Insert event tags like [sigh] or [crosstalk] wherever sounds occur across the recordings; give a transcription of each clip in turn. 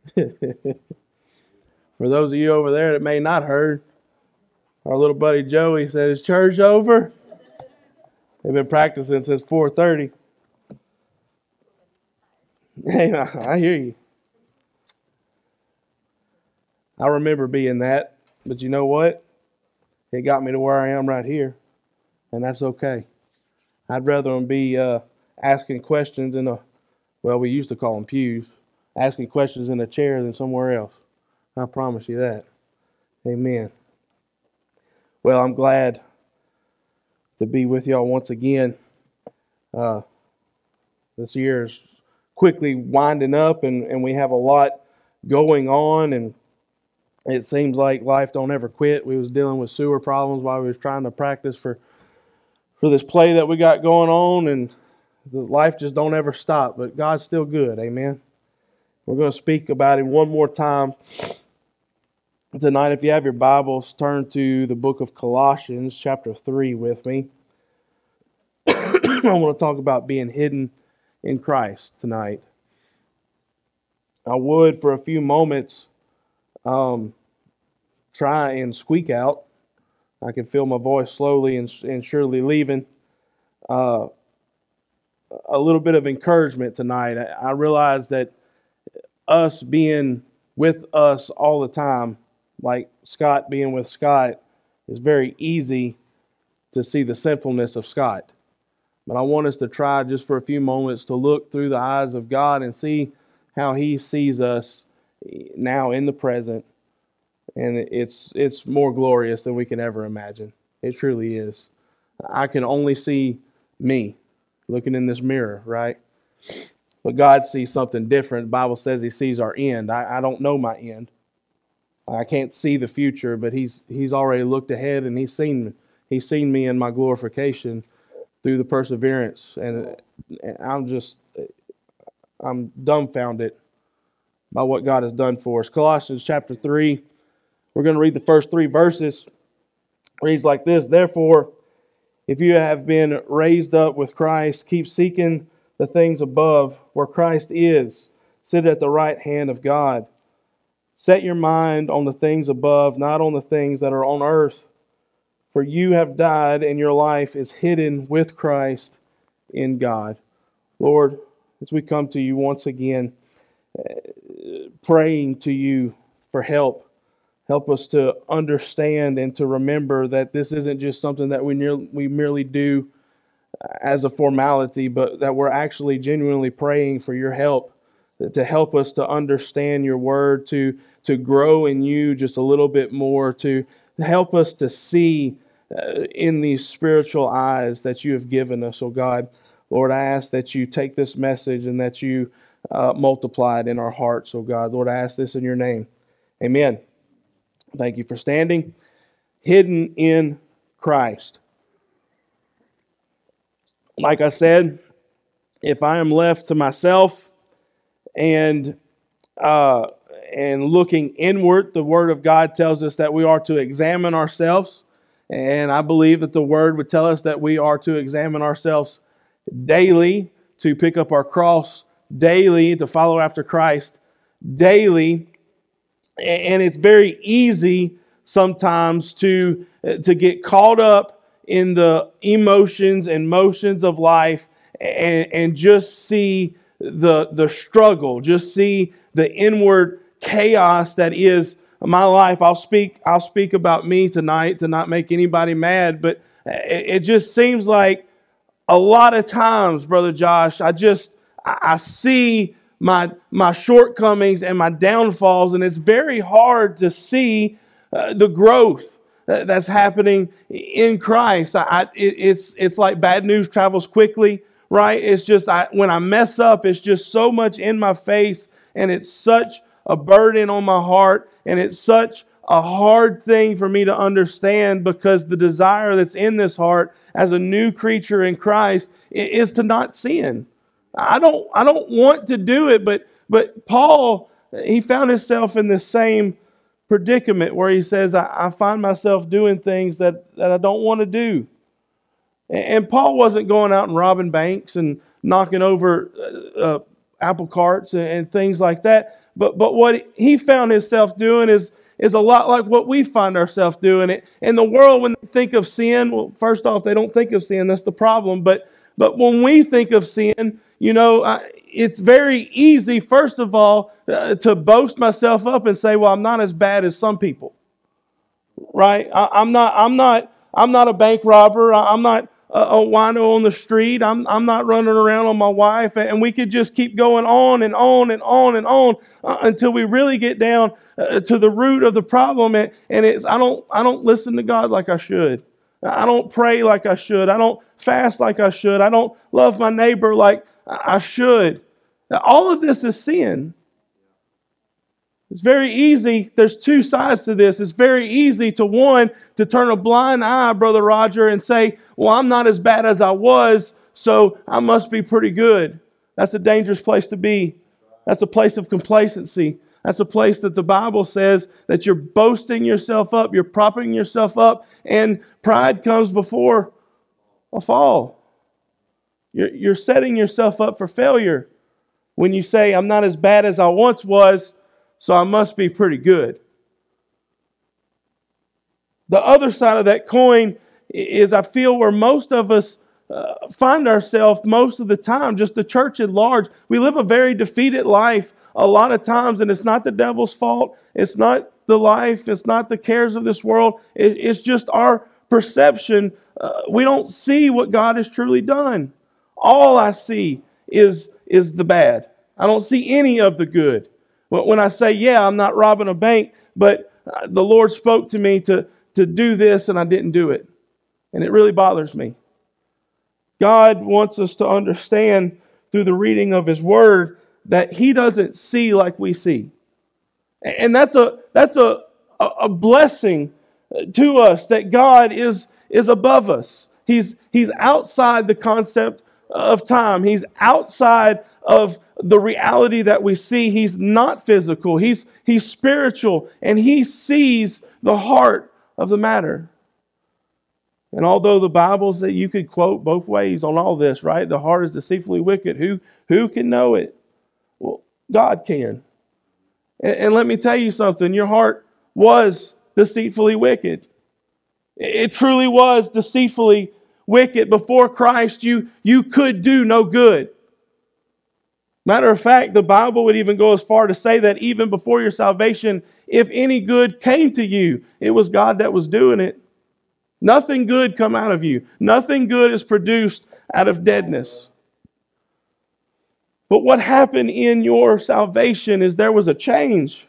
[laughs] For those of you over there that may not heard, our little buddy Joey said, "Is church over?" They've been practicing since 4:30. [laughs] Hey, I hear you. I remember being that, but you know what? It got me to where I am right here, and that's okay. I'd rather them be uh, asking questions in a, well, we used to call them pews, asking questions in a chair than somewhere else. I promise you that. Amen. Well, I'm glad to be with y'all once again. Uh, this year is quickly winding up, and, and we have a lot going on, and it seems like life don't ever quit. We was dealing with sewer problems while we was trying to practice for for this play that we got going on, and life just don't ever stop. But God's still good, Amen. We're going to speak about Him one more time tonight. If you have your Bibles, turn to the book of Colossians, chapter three, with me. [coughs] I want to talk about being hidden in Christ tonight. I would, for a few moments um, try and squeak out. I can feel my voice slowly and, and surely leaving. Uh, a little bit of encouragement tonight. I, I realize that us being with us all the time, like Scott being with Scott, is very easy to see the sinfulness of Scott. But I want us to try just for a few moments to look through the eyes of God and see how He sees us now in the present and it's it's more glorious than we can ever imagine. It truly is. I can only see me looking in this mirror, right? But God sees something different. The Bible says He sees our end. I, I don't know my end. I can't see the future, but He's He's already looked ahead and He's seen He's seen me in my glorification through the perseverance, and, and I'm just I'm dumbfounded by what God has done for us. Colossians chapter three we're going to read the first three verses. It reads like this Therefore, if you have been raised up with Christ, keep seeking the things above where Christ is. Sit at the right hand of God. Set your mind on the things above, not on the things that are on earth. For you have died, and your life is hidden with Christ in God. Lord, as we come to you once again, praying to you for help Help us to understand and to remember that this isn't just something that we, near, we merely do as a formality, but that we're actually genuinely praying for your help to help us to understand your word, to, to grow in you just a little bit more, to help us to see uh, in these spiritual eyes that you have given us, oh God. Lord, I ask that you take this message and that you uh, multiply it in our hearts, oh God. Lord, I ask this in your name. Amen. Thank you for standing. Hidden in Christ. Like I said, if I am left to myself and uh, and looking inward, the Word of God tells us that we are to examine ourselves. And I believe that the Word would tell us that we are to examine ourselves daily, to pick up our cross daily, to follow after Christ daily, and it's very easy sometimes to, to get caught up in the emotions and motions of life and, and just see the, the struggle, just see the inward chaos that is my life. I'll speak, I'll speak about me tonight to not make anybody mad, but it, it just seems like a lot of times, Brother Josh, I just I see my, my shortcomings and my downfalls, and it's very hard to see uh, the growth that's happening in Christ. I, I, it's, it's like bad news travels quickly, right? It's just I, when I mess up, it's just so much in my face, and it's such a burden on my heart, and it's such a hard thing for me to understand because the desire that's in this heart as a new creature in Christ is to not sin. I don't, I don't want to do it, but, but Paul, he found himself in the same predicament where he says, I, I find myself doing things that, that I don't want to do. And, and, Paul wasn't going out and robbing banks and knocking over uh, uh, apple carts and, and things like that. But but what he found himself doing is is a lot like what we find ourselves doing. It in the world when they think of sin, well, first off, they don't think of sin. That's the problem. But but when we think of sin, you know, I, it's very easy, first of all, uh, to boast myself up and say, "Well, I'm not as bad as some people." Right? I, am not. I'm not. I'm not a bank robber. I, I'm not a, a wino on the street. I'm. I'm not running around on my wife. And we could just keep going on and on and on and on uh, until we really get down uh, to the root of the problem. And, and it's. I don't. I don't listen to God like I should. I don't pray like I should. I don't fast like I should. I don't love my neighbor like I should. All of this is sin. It's very easy. There's two sides to this. It's very easy to one, to turn a blind eye, Brother Roger, and say, Well, I'm not as bad as I was, so I must be pretty good. That's a dangerous place to be. That's a place of complacency. That's a place that the Bible says that you're boasting yourself up, you're propping yourself up, and pride comes before a fall. You're, you're setting yourself up for failure when you say, I'm not as bad as I once was, so I must be pretty good. The other side of that coin is I feel where most of us uh, find ourselves most of the time, just the church at large. We live a very defeated life a lot of times, and it's not the devil's fault. It's not the life. It's not the cares of this world. It, it's just our perception. Uh, we don't see what God has truly done. All I see is, is the bad. I don't see any of the good. But when I say, yeah, I'm not robbing a bank, but uh, the Lord spoke to me to, to do this and I didn't do it. And it really bothers me. God wants us to understand through the reading of His Word that He doesn't see like we see. And that's a, that's a, a blessing to us that God is, is above us. He's, he's outside the concept of time, He's outside of the reality that we see. He's not physical, He's, he's spiritual, and He sees the heart of the matter. And although the Bibles that you could quote both ways on all this, right? The heart is deceitfully wicked. Who, who can know it? Well, God can. And, and let me tell you something your heart was deceitfully wicked. It truly was deceitfully wicked. Before Christ, you, you could do no good. Matter of fact, the Bible would even go as far to say that even before your salvation, if any good came to you, it was God that was doing it. Nothing good come out of you. Nothing good is produced out of deadness. But what happened in your salvation is there was a change.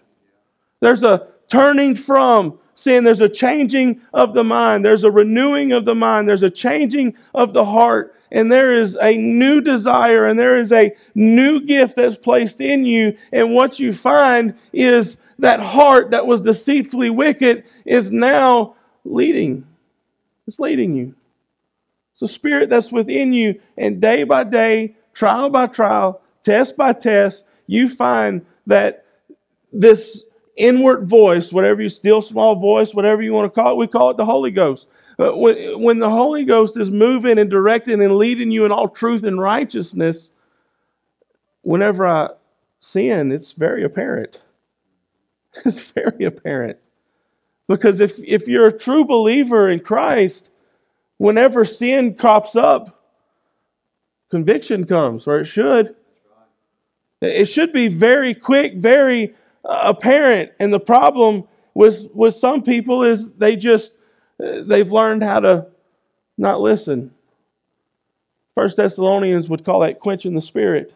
There's a turning from sin. There's a changing of the mind. There's a renewing of the mind. There's a changing of the heart. And there is a new desire and there is a new gift that's placed in you. And what you find is that heart that was deceitfully wicked is now leading. It's leading you. It's a spirit that's within you. And day by day, trial by trial, test by test, you find that this inward voice, whatever you still small voice, whatever you want to call it, we call it the Holy Ghost. But when, when the Holy Ghost is moving and directing and leading you in all truth and righteousness, whenever I sin, it's very apparent. [laughs] It's very apparent. Because if, if you're a true believer in Christ, whenever sin crops up, conviction comes, or it should. It should be very quick, very uh, apparent. And the problem with, with some people is they just, they've learned how to not listen. First Thessalonians would call that quenching the spirit.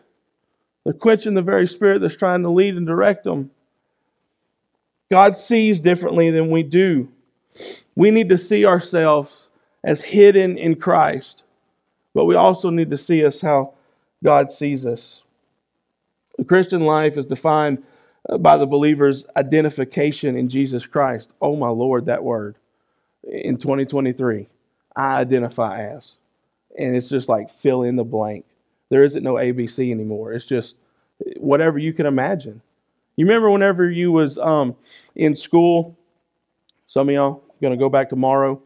They're quenching the very spirit that's trying to lead and direct them. God sees differently than we do. We need to see ourselves as hidden in Christ, but we also need to see us how God sees us. The Christian life is defined by the believer's identification in Jesus Christ. Oh, my Lord, that word. In 2023, I identify as. And it's just like fill in the blank. There isn't no ABC anymore. It's just whatever you can imagine. You remember whenever you was um, in school, some of y'all going to go back tomorrow,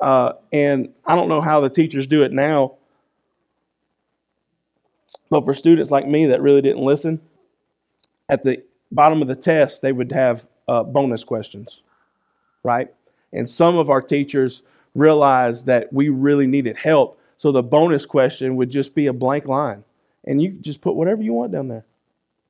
uh, and I don't know how the teachers do it now, But for students like me that really didn't listen, at the bottom of the test, they would have uh, bonus questions, right? And some of our teachers realized that we really needed help. So the bonus question would just be a blank line. And you just put whatever you want down there.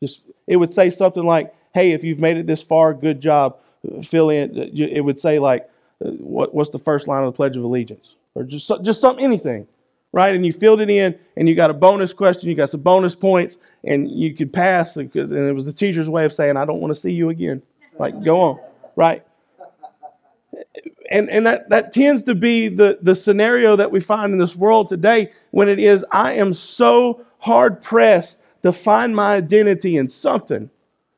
Just it would say something like, "Hey, if you've made it this far, good job." Fill in. It would say like, "What, "What's the first line of the Pledge of Allegiance?" Or just just something, anything, right? And you filled it in, and you got a bonus question. You got some bonus points, and you could pass. And it was the teacher's way of saying, "I don't want to see you again." Like, go on, right? and, and that, that tends to be the, the scenario that we find in this world today when it is, I am so hard pressed to find my identity in something.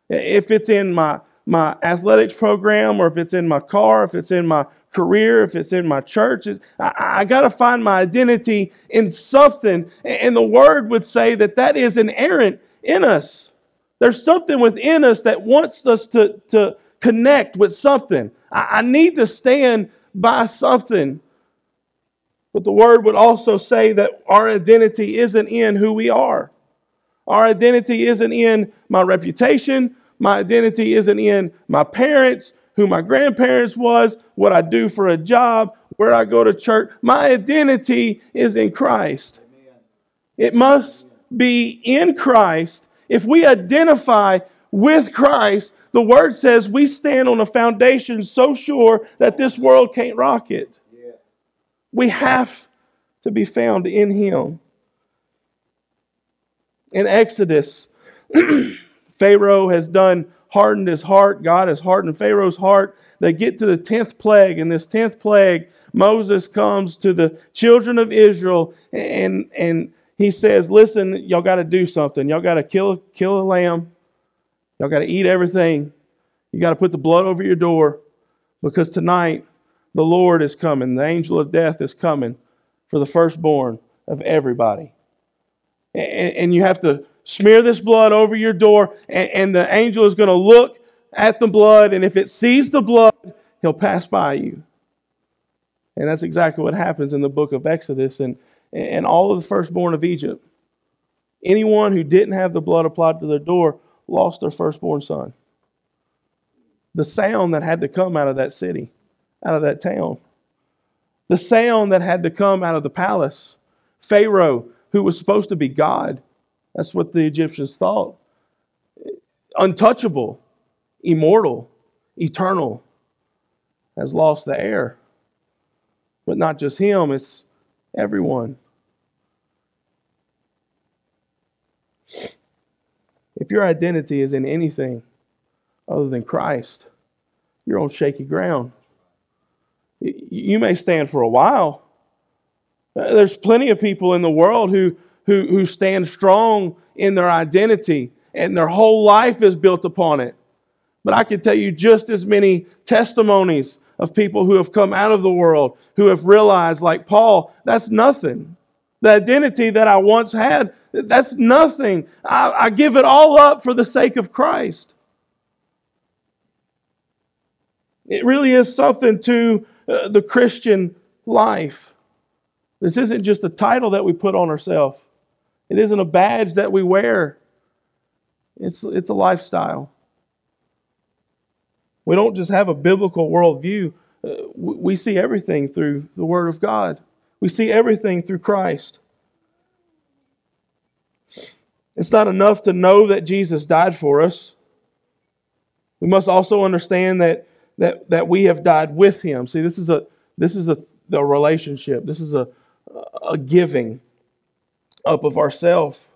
If it's in my, my athletics program, or if it's in my car, if it's in my career, if it's in my church, I, I got to find my identity in something. And the word would say that that is inherent in us. There's something within us that wants us to, to connect with something. I, I need to stand by something. But the word would also say that our identity isn't in who we are. Our identity isn't in my reputation. My identity isn't in my parents, who my grandparents was, what I do for a job, where I go to church. My identity is in Christ. It must be in Christ. If we identify with Christ, the word says we stand on a foundation so sure that this world can't rock it. We have to be found in Him. In Exodus, [clears throat] Pharaoh has done hardened his heart. God has hardened Pharaoh's heart. They get to the 10th plague, and this 10th plague, Moses comes to the children of Israel and, and he says, Listen, y'all got to do something. Y'all got to kill, kill a lamb Y'all got to eat everything. You got to put the blood over your door because tonight the Lord is coming. The angel of death is coming for the firstborn of everybody. And, you have to smear this blood over your door, and, the angel is going to look at the blood, and if it sees the blood, he'll pass by you. And that's exactly what happens in the book of Exodus and, and all of the firstborn of Egypt. Anyone who didn't have the blood applied to their door lost their firstborn son. The sound that had to come out of that city, out of that town, the sound that had to come out of the palace. Pharaoh, who was supposed to be God, that's what the Egyptians thought. Untouchable, immortal, eternal, has lost the heir. But not just him, it's everyone. If your identity is in anything other than Christ, you're on shaky ground. You may stand for a while. There's plenty of people in the world who, who, who stand strong in their identity and their whole life is built upon it. But I can tell you just as many testimonies of people who have come out of the world who have realized, like Paul, that's nothing. The identity that I once had, that's nothing. I, I give it all up for the sake of Christ. It really is something to uh, the Christian life. This isn't just a title that we put on ourselves, it isn't a badge that we wear, it's, it's a lifestyle. We don't just have a biblical worldview, uh, we see everything through the Word of God, we see everything through Christ. It's not enough to know that Jesus died for us. We must also understand that, that, that we have died with him. See, this is a this is a, a relationship. This is a, a giving up of ourself.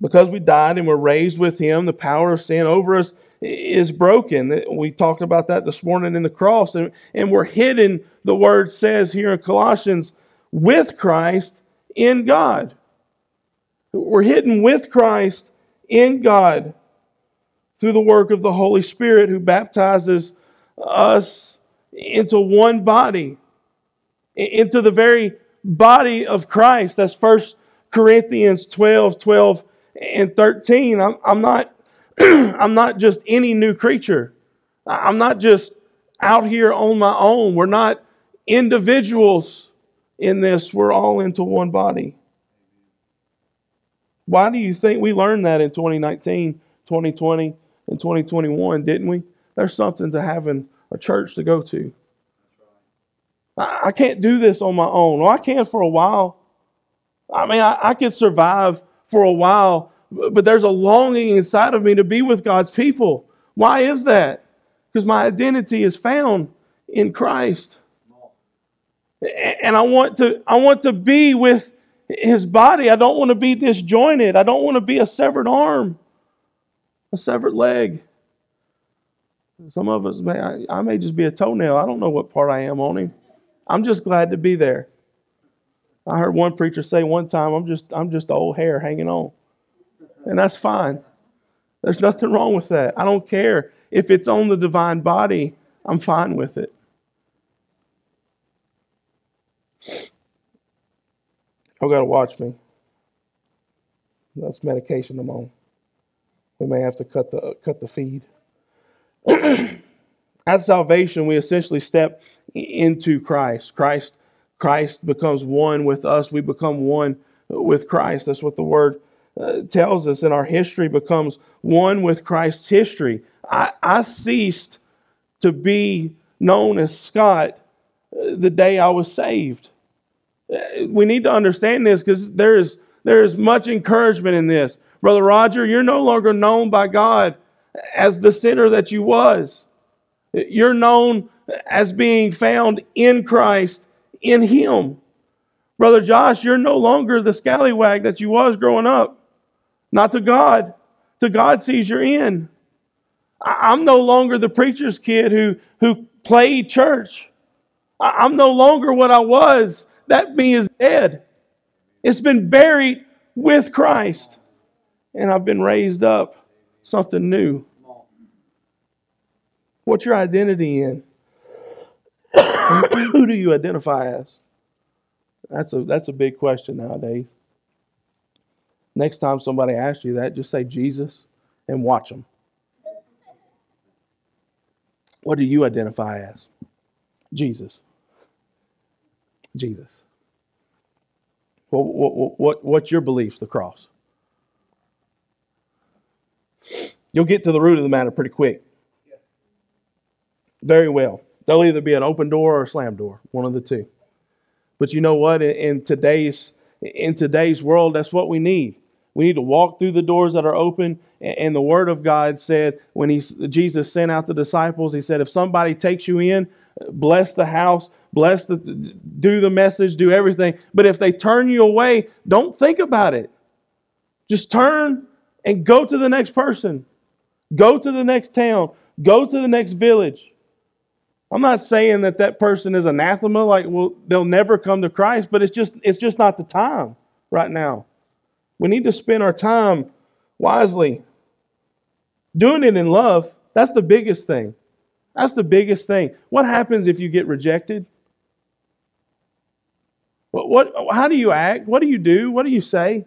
Because we died and were raised with him, the power of sin over us is broken. We talked about that this morning in the cross. And, and we're hidden, the word says here in Colossians, with Christ in God. We're hidden with Christ in God through the work of the Holy Spirit who baptizes us into one body, into the very body of Christ. That's First Corinthians 12, 12, and 13. I'm, I'm not [clears throat] I'm not just any new creature. I'm not just out here on my own. We're not individuals in this. We're all into one body. Why do you think we learned that in 2019, 2020, and 2021, didn't we? There's something to having a church to go to. I, can't do this on my own. Well, I can for a while. I mean, I, I could survive for a while, but there's a longing inside of me to be with God's people. Why is that? Because my identity is found in Christ. And I want to I want to be with his body. I don't want to be disjointed. I don't want to be a severed arm, a severed leg. Some of us may I, I may just be a toenail. I don't know what part I am on him. I'm just glad to be there. I heard one preacher say one time, I'm just I'm just old hair hanging on. And that's fine. There's nothing [laughs] wrong with that. I don't care. If it's on the divine body, I'm fine with it. Y'all got to watch me. That's medication I'm on. We may have to cut the cut the feed. [clears throat] At salvation, we essentially step into Christ. Christ Christ becomes one with us. We become one with Christ. That's what the word uh, tells us. And our history becomes one with Christ's history. I, I ceased to be known as Scott uh, the day I was saved. Uh, we need to understand this because there is, there is much encouragement in this. Brother Roger, you're no longer known by God as the sinner that you was. You're known as being found in Christ, in Him. Brother Josh, you're no longer the scallywag that you was growing up. Not to God. To God sees you're in. I'm no longer the preacher's kid who, who played church. I'm no longer what I was. That me is dead. It's been buried with Christ. And I've been raised up something new. What's your identity in? [coughs] Who do you identify as? That's a that's a big question nowadays. Next time somebody asks you that, just say Jesus and watch them. What do you identify as? Jesus. Jesus. What, what, what, what's your beliefs, the cross? You'll get to the root of the matter pretty quick. Very well. They'll either be an open door or a slam door, one of the two. But you know what? In today's in today's world, that's what we need. We need to walk through the doors that are open. And the Word of God said when he, Jesus sent out the disciples, He said, if somebody takes you in, bless the house, bless the, do the message, do everything. But if they turn you away, don't think about it. Just turn and go to the next person, go to the next town, go to the next village. I'm not saying that that person is anathema, like well, they'll never come to Christ, but it's just it's just not the time right now. We need to spend our time wisely. Doing it in love, that's the biggest thing. That's the biggest thing. What happens if you get rejected? What, what how do you act? What do you do? What do you say?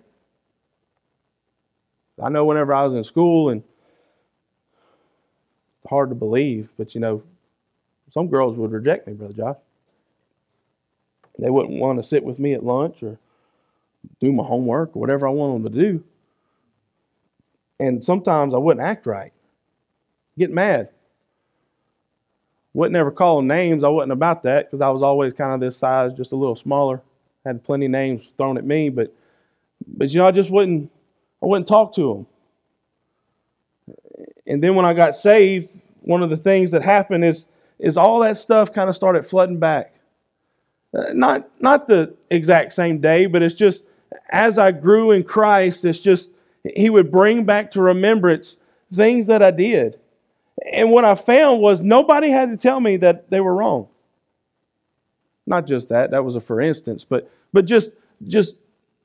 I know whenever I was in school and hard to believe, but you know, some girls would reject me, Brother Josh. They wouldn't want to sit with me at lunch or do my homework or whatever I want them to do. And sometimes I wouldn't act right. Get mad. Wouldn't ever call them names. I wasn't about that because I was always kind of this size, just a little smaller. Had plenty of names thrown at me, but but you know I just wouldn't I wouldn't talk to them. And then when I got saved, one of the things that happened is is all that stuff kind of started flooding back. Uh, not, not the exact same day, but it's just as I grew in Christ, it's just He would bring back to remembrance things that I did. And what I found was nobody had to tell me that they were wrong. Not just that, that was a for instance, but but just just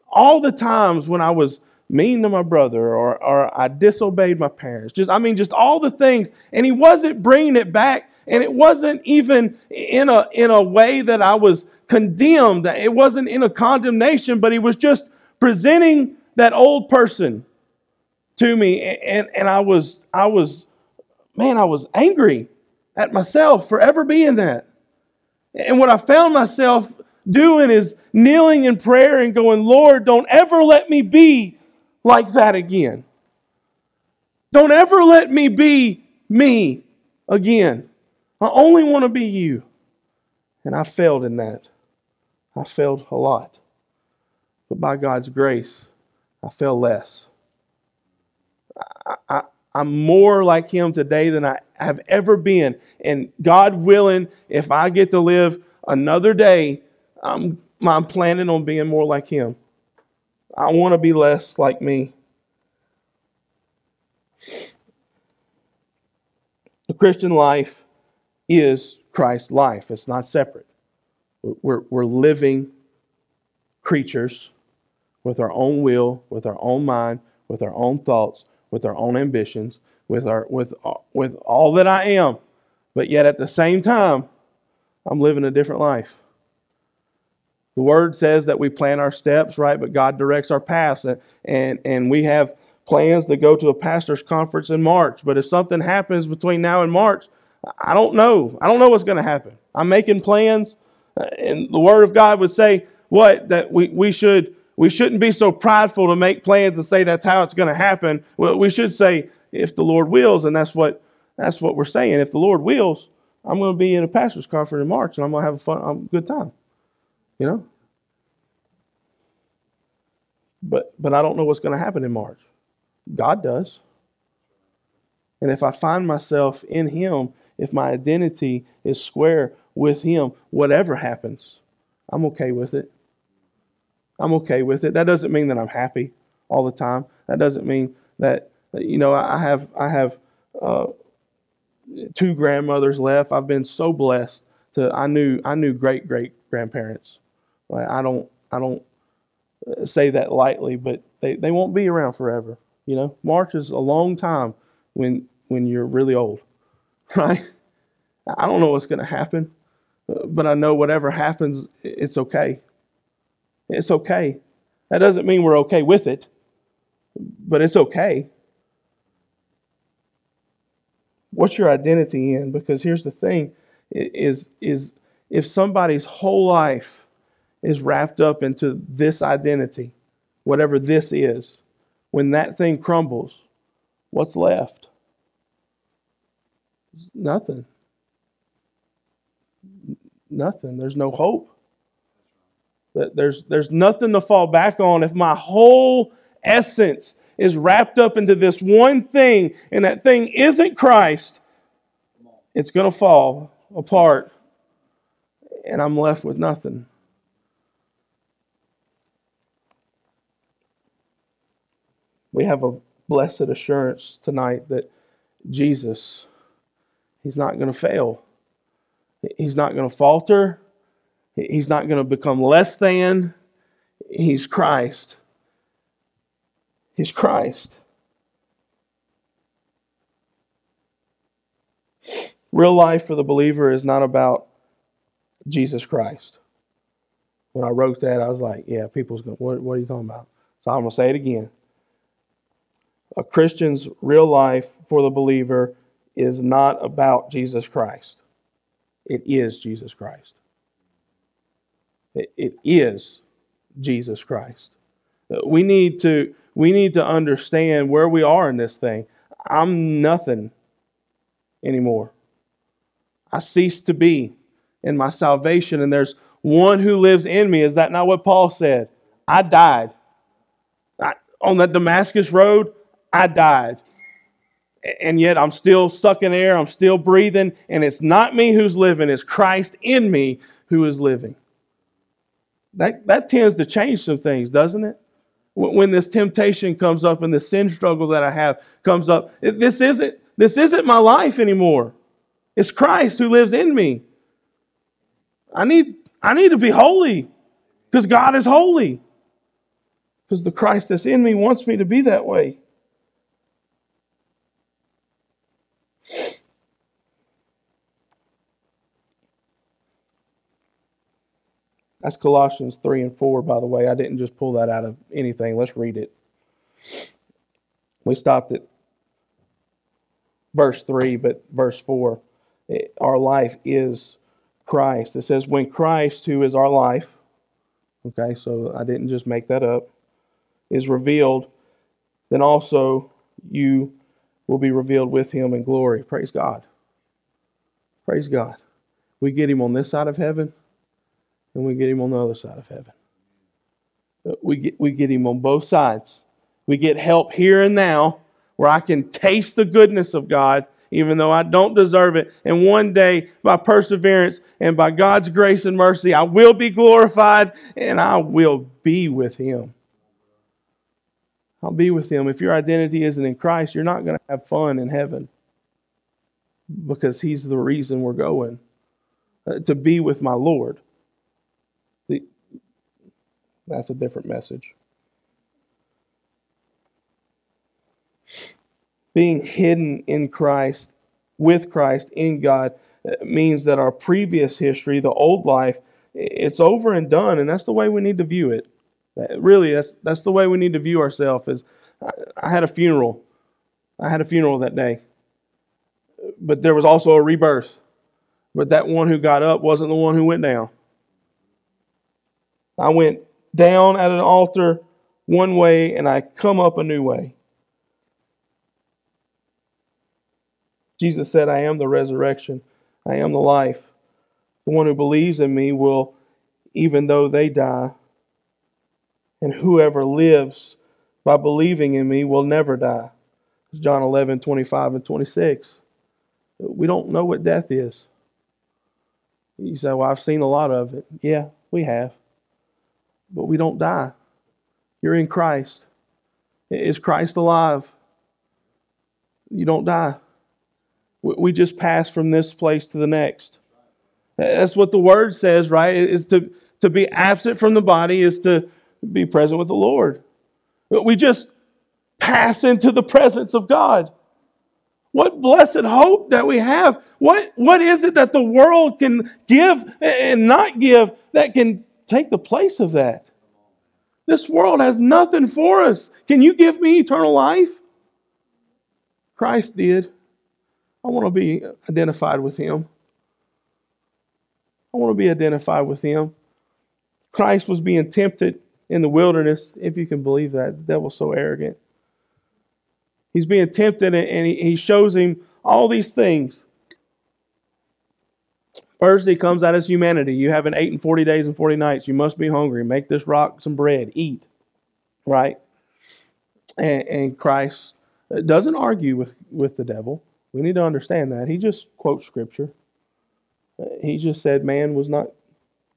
all the times when I was mean to my brother or, or I disobeyed my parents. Just I mean just all the things and he wasn't bringing it back and it wasn't even in a, in a way that I was condemned. It wasn't in a condemnation, but he was just presenting that old person to me. And, and I was, I was, man, I was angry at myself for ever being that. And what I found myself doing is kneeling in prayer and going, Lord, don't ever let me be like that again. Don't ever let me be me again. I only want to be you. And I failed in that. I failed a lot. But by God's grace, I fell less. I, I, I'm more like Him today than I have ever been. And God willing, if I get to live another day, I'm, I'm planning on being more like Him. I want to be less like me. The Christian life is Christ's life, it's not separate. We're, we're living creatures with our own will, with our own mind, with our own thoughts, with our own ambitions, with, our, with, with all that I am. But yet at the same time, I'm living a different life. The word says that we plan our steps, right? But God directs our paths. And, and, and we have plans to go to a pastor's conference in March. But if something happens between now and March, I don't know. I don't know what's going to happen. I'm making plans. Uh, and the word of God would say, what? That we, we should we shouldn't be so prideful to make plans and say that's how it's going to happen. We should say, if the Lord wills, and that's what that's what we're saying. If the Lord wills, I'm going to be in a pastor's conference in March, and I'm going to have a fun, a good time. You know. But but I don't know what's going to happen in March. God does. And if I find myself in Him, if my identity is square with Him, whatever happens, I'm okay with it. I'm okay with it. That doesn't mean that I'm happy all the time. That doesn't mean that you know I have I have uh, two grandmothers left. I've been so blessed to I knew I knew great great grandparents. Like I don't I don't uh, say that lightly, but they, they won't be around forever. You know, March is a long time when when you're really old, [laughs] right? I don't know what's going to happen, but I know whatever happens, it's okay. It's okay. That doesn't mean we're okay with it, but it's okay. What's your identity in? Because here's the thing is, is if somebody's whole life is wrapped up into this identity, whatever this is, when that thing crumbles, what's left? Nothing. Nothing. There's no hope. There's, there's nothing to fall back on if my whole essence is wrapped up into this one thing and that thing isn't Christ. It's going to fall apart and I'm left with nothing. We have a blessed assurance tonight that Jesus, He's not going to fail. He's not going to falter. He's not going to become less than. He's Christ. He's Christ. Real life for the believer is not about Jesus Christ. When I wrote that, I was like, yeah, people's going, what, what are you talking about? So I'm going to say it again. A Christian's real life for the believer is not about Jesus Christ. It is Jesus Christ. It is Jesus Christ. We need to we need to understand where we are in this thing. I'm nothing anymore. I cease to be in my salvation, and there's one who lives in me. Is that not what Paul said? I died. I, on that Damascus road, I died. And yet I'm still sucking air, I'm still breathing, and it's not me who's living, it's Christ in me who is living that, that tends to change some things, doesn't it? When this temptation comes up and the sin struggle that I have comes up, this isn't, this isn't my life anymore. It's Christ who lives in me. I need, I need to be holy because God is holy. Because the Christ that's in me wants me to be that way. That's Colossians 3 and 4, by the way. I didn't just pull that out of anything. Let's read it. We stopped at verse 3, but verse 4. It, our life is Christ. It says, when Christ, who is our life, okay, so I didn't just make that up, is revealed, then also you will be revealed with him in glory. Praise God. Praise God. We get him on this side of heaven, and we get him on the other side of heaven. We get, we get him on both sides. We get help here and now where I can taste the goodness of God, even though I don't deserve it. And one day, by perseverance and by God's grace and mercy, I will be glorified and I will be with him. I'll be with him. If your identity isn't in Christ, you're not going to have fun in heaven because he's the reason we're going uh, to be with my Lord. That's a different message. Being hidden in Christ, with Christ, in God, uh, means that our previous history, the old life, it's over and done, and that's the way we need to view it. Really, that's that's the way we need to view ourselves. Is I, I had a funeral. I had a funeral that day, but there was also a rebirth. But that one who got up wasn't the one who went down. I went down at an altar one way, and I come up a new way. Jesus said, I am the resurrection, I am the life. The one who believes in me will, even though they die, and whoever lives by believing in me will never die. John 11, 25 and 26. We don't know what death is. You say, Well, I've seen a lot of it. Yeah, we have. But we don't die. You're in Christ. Is Christ alive? You don't die. We just pass from this place to the next. That's what the word says, right? Is to, to be absent from the body is to be present with the Lord. We just pass into the presence of God. What blessed hope that we have. What, what is it that the world can give and not give that can take the place of that? This world has nothing for us. Can you give me eternal life? Christ did. I want to be identified with him. I want to be identified with him. Christ was being tempted in the wilderness, if you can believe that. The devil's so arrogant. He's being tempted and he shows him all these things. First, he comes out as humanity. You haven't eaten 40 days and 40 nights. You must be hungry. Make this rock some bread. Eat. Right? And, and Christ uh, doesn't argue with, with the devil. We need to understand that. He just quotes scripture. Uh, he just said man was not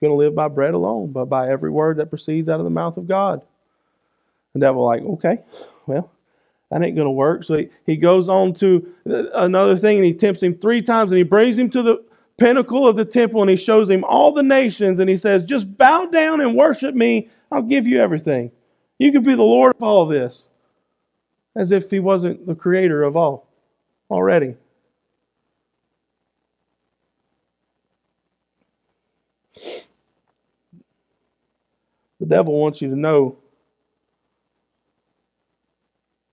going to live by bread alone, but by every word that proceeds out of the mouth of God. The devil, like, okay, well, that ain't going to work. So he, he goes on to uh, another thing and he tempts him three times and he brings him to the pinnacle of the temple and he shows him all the nations and he says, just bow down and worship me. I'll give you everything. You can be the Lord of all this. As if he wasn't the creator of all already. The devil wants you to know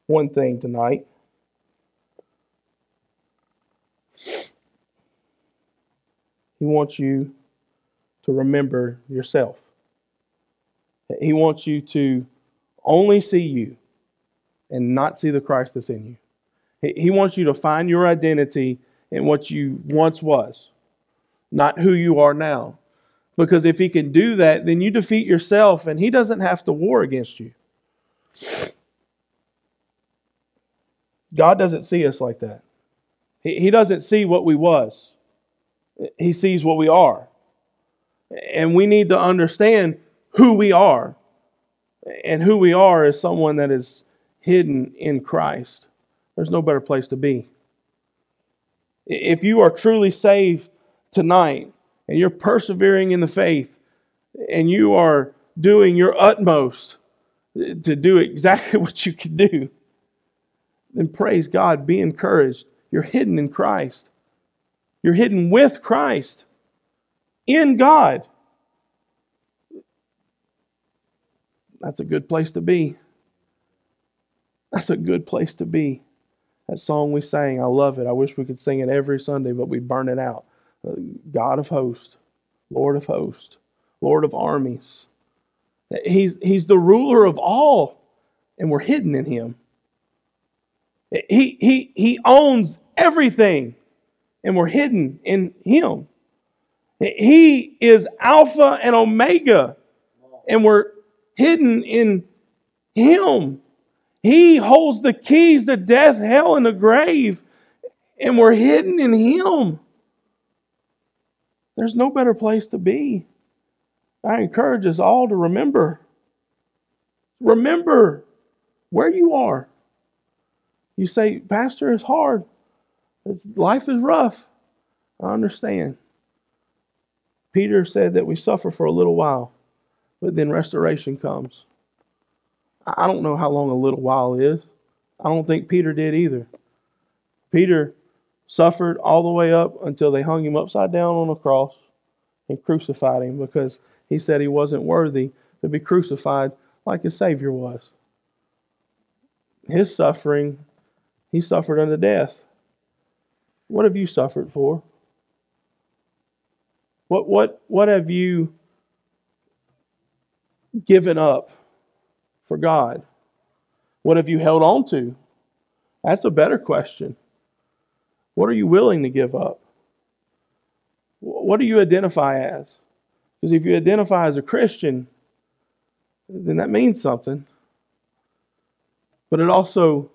one thing tonight. He wants you to remember yourself. He wants you to only see you and not see the Christ that's in you. He wants you to find your identity in what you once was, not who you are now. Because if he can do that, then you defeat yourself and he doesn't have to war against you. God doesn't see us like that. He doesn't see what we was. He sees what we are. And we need to understand who we are. And who we are is someone that is hidden in Christ. There's no better place to be. If you are truly saved tonight, and you're persevering in the faith and you are doing your utmost to do exactly [laughs] what you can do, then praise God, be encouraged. You're hidden in Christ. You're hidden with Christ in God. That's a good place to be. That's a good place to be. That song we sang, I love it. I wish we could sing it every Sunday, but we burn it out. Uh, God of hosts, Lord of hosts, Lord of armies. He's, he's the ruler of all, and we're hidden in him. He, he, he owns everything, and we're hidden in Him. He is Alpha and Omega, and we're hidden in Him. He holds the keys to death, hell, and the grave, and we're hidden in Him. There's no better place to be. I encourage us all to remember. Remember where you are. You say, Pastor, it's hard. It's, life is rough. I understand. Peter said that we suffer for a little while, but then restoration comes. I don't know how long a little while is. I don't think Peter did either. Peter suffered all the way up until they hung him upside down on a cross and crucified him because he said he wasn't worthy to be crucified like his Savior was. His suffering, he suffered unto death. What have you suffered for? What, what, what have you given up for God? What have you held on to? That's a better question. What are you willing to give up? What do you identify as? Because if you identify as a Christian, then that means something. But it also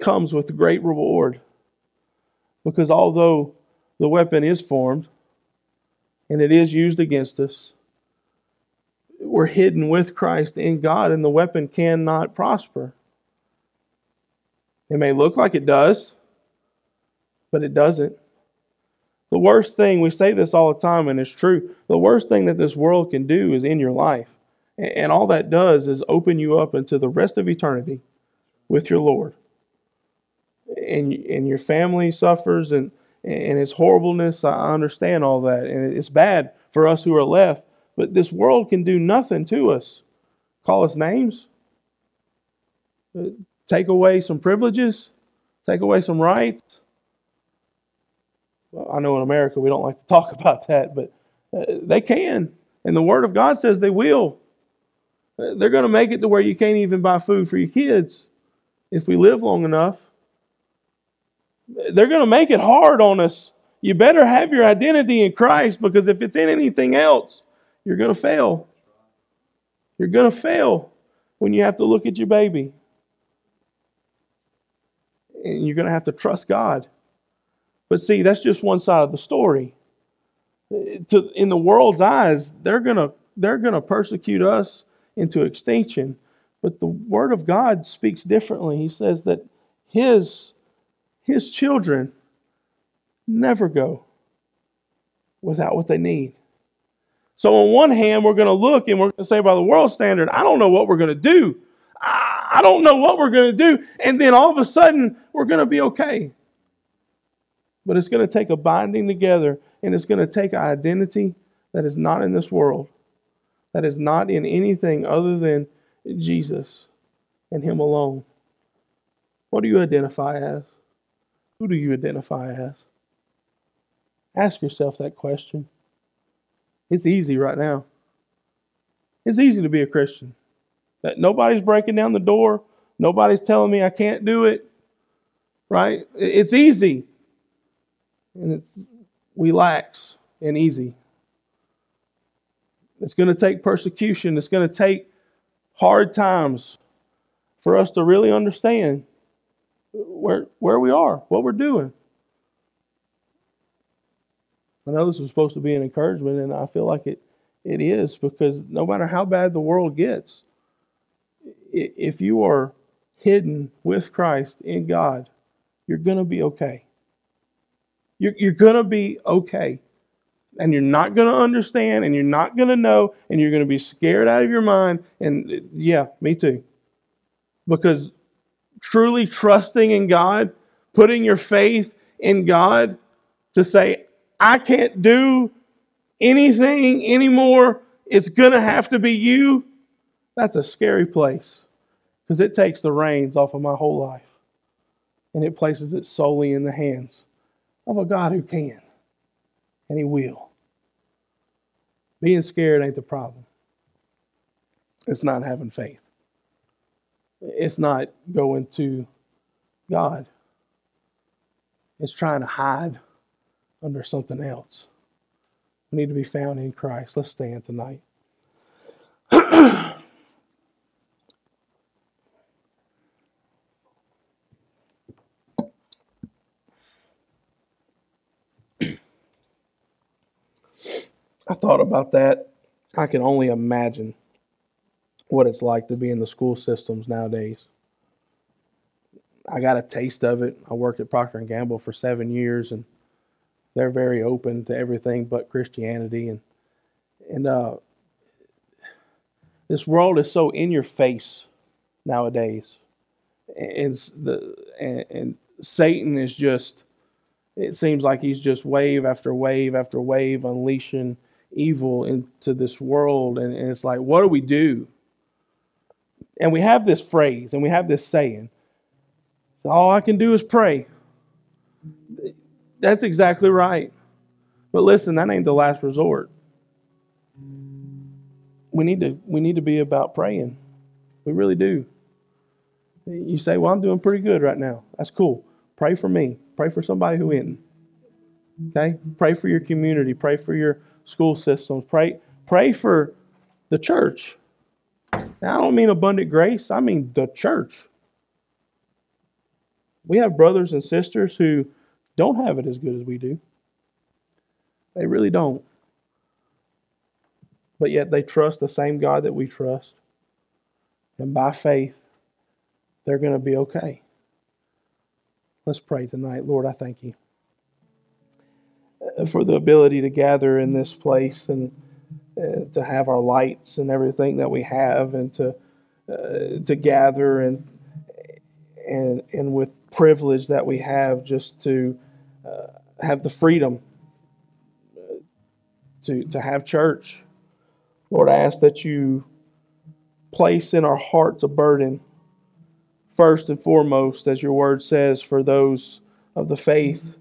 comes with great reward. Because although the weapon is formed, and it is used against us. We're hidden with Christ in God, and the weapon cannot prosper. It may look like it does, but it doesn't. The worst thing, we say this all the time, and it's true, the worst thing that this world can do is in your life. And all that does is open you up into the rest of eternity with your Lord. And, and your family suffers, and and its horribleness. I understand all that. And it's bad for us who are left. But this world can do nothing to us. Call us names, uh, take away some privileges, take away some rights. Well, I know in America we don't like to [laughs] talk about that, but uh, they can. And the Word of God says they will. Uh, they're going to make it to where you can't even buy food for your kids if we live long enough they're going to make it hard on us. You better have your identity in Christ because if it's in anything else, you're going to fail. You're going to fail when you have to look at your baby. And you're going to have to trust God. But see, that's just one side of the story. To, in the world's eyes, they're going to they're going to persecute us into extinction. But the Word of God speaks differently. He says that His his children never go without what they need. So, on one hand, we're going to look and we're going to say, by the world standard, I don't know what we're going to do. I don't know what we're going to do. And then all of a sudden, we're going to be okay. But it's going to take a binding together and it's going to take an identity that is not in this world, that is not in anything other than Jesus and Him alone. What do you identify as? Who do you identify as? Ask yourself that question. It's easy right now. It's easy to be a Christian. Nobody's breaking down the door, nobody's telling me I can't do it. Right? It's easy. And it's we lax and easy. It's going to take persecution. It's going to take hard times for us to really understand where where we are, what we're doing. I know this was supposed to be an encouragement, and I feel like it it is because no matter how bad the world gets, if you are hidden with Christ in God, you're going to be okay. You're, you're going to be okay. And you're not going to understand, and you're not going to know, and you're going to be scared out of your mind. And yeah, me too. Because truly trusting in God, putting your faith in God to say, I can't do anything anymore, it's going to have to be you, that's a scary place because it takes the reins off of my whole life and it places it solely in the hands of a God who can and He will. Being scared ain't the problem, it's not having faith. It's not going to God It's trying to hide under something else. We need to be found in Christ. Let's stand tonight. [clears throat] I thought about that. I can only imagine what it's like to be in the school systems nowadays. I got a taste of it. I worked at Procter and Gamble for seven years, and they're very open to everything but Christianity. And and uh, this world is so in your face nowadays, and the and, and Satan is just. It seems like he's just wave after wave after wave unleashing evil into this world. And, and it's like, what do we do? And we have this phrase and we have this saying. So all I can do is pray. That's exactly right. But listen, that ain't the last resort. We need to we need to be about praying. We really do. You say, "Well, I'm doing pretty good right now." That's cool. Pray for me. Pray for somebody who isn't. Okay? Pray for your community. Pray for your school systems. Pray, pray for the church. Now, I don't mean abundant grace, I mean the church. We have brothers and sisters who don't have it as good as we do. They really don't. But yet they trust the same God that we trust. And by faith, they're going to be okay. Let's pray tonight. Lord, I thank you uh, for the ability to gather in this place and uh, to have our lights and everything that we have and to uh, to gather and and and with privilege that we have just to uh, have the freedom uh, to to have church lord i ask that you place in our hearts a burden first and foremost as your word says for those of the faith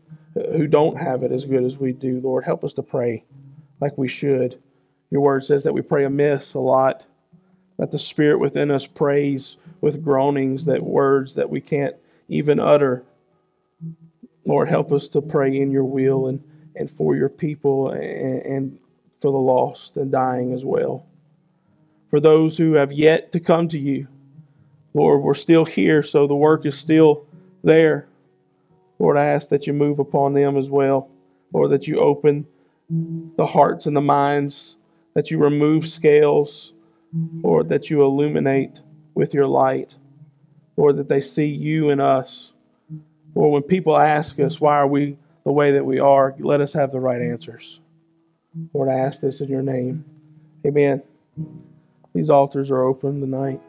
who don't have it as good as we do. Lord, help us to pray like we should. Your word says that we pray amiss a lot, that the Spirit within us prays with groanings, that words that we can't even utter. Lord, help us to pray in your will and, and for your people and, and for the lost and dying as well. For those who have yet to come to you, Lord, we're still here, so the work is still there. Lord, I ask that you move upon them as well. Lord, that you open the hearts and the minds, that you remove scales, Lord, that you illuminate with your light. Lord, that they see you in us. Lord, when people ask us, why are we the way that we are, let us have the right answers. Lord, I ask this in your name. Amen. These altars are open tonight.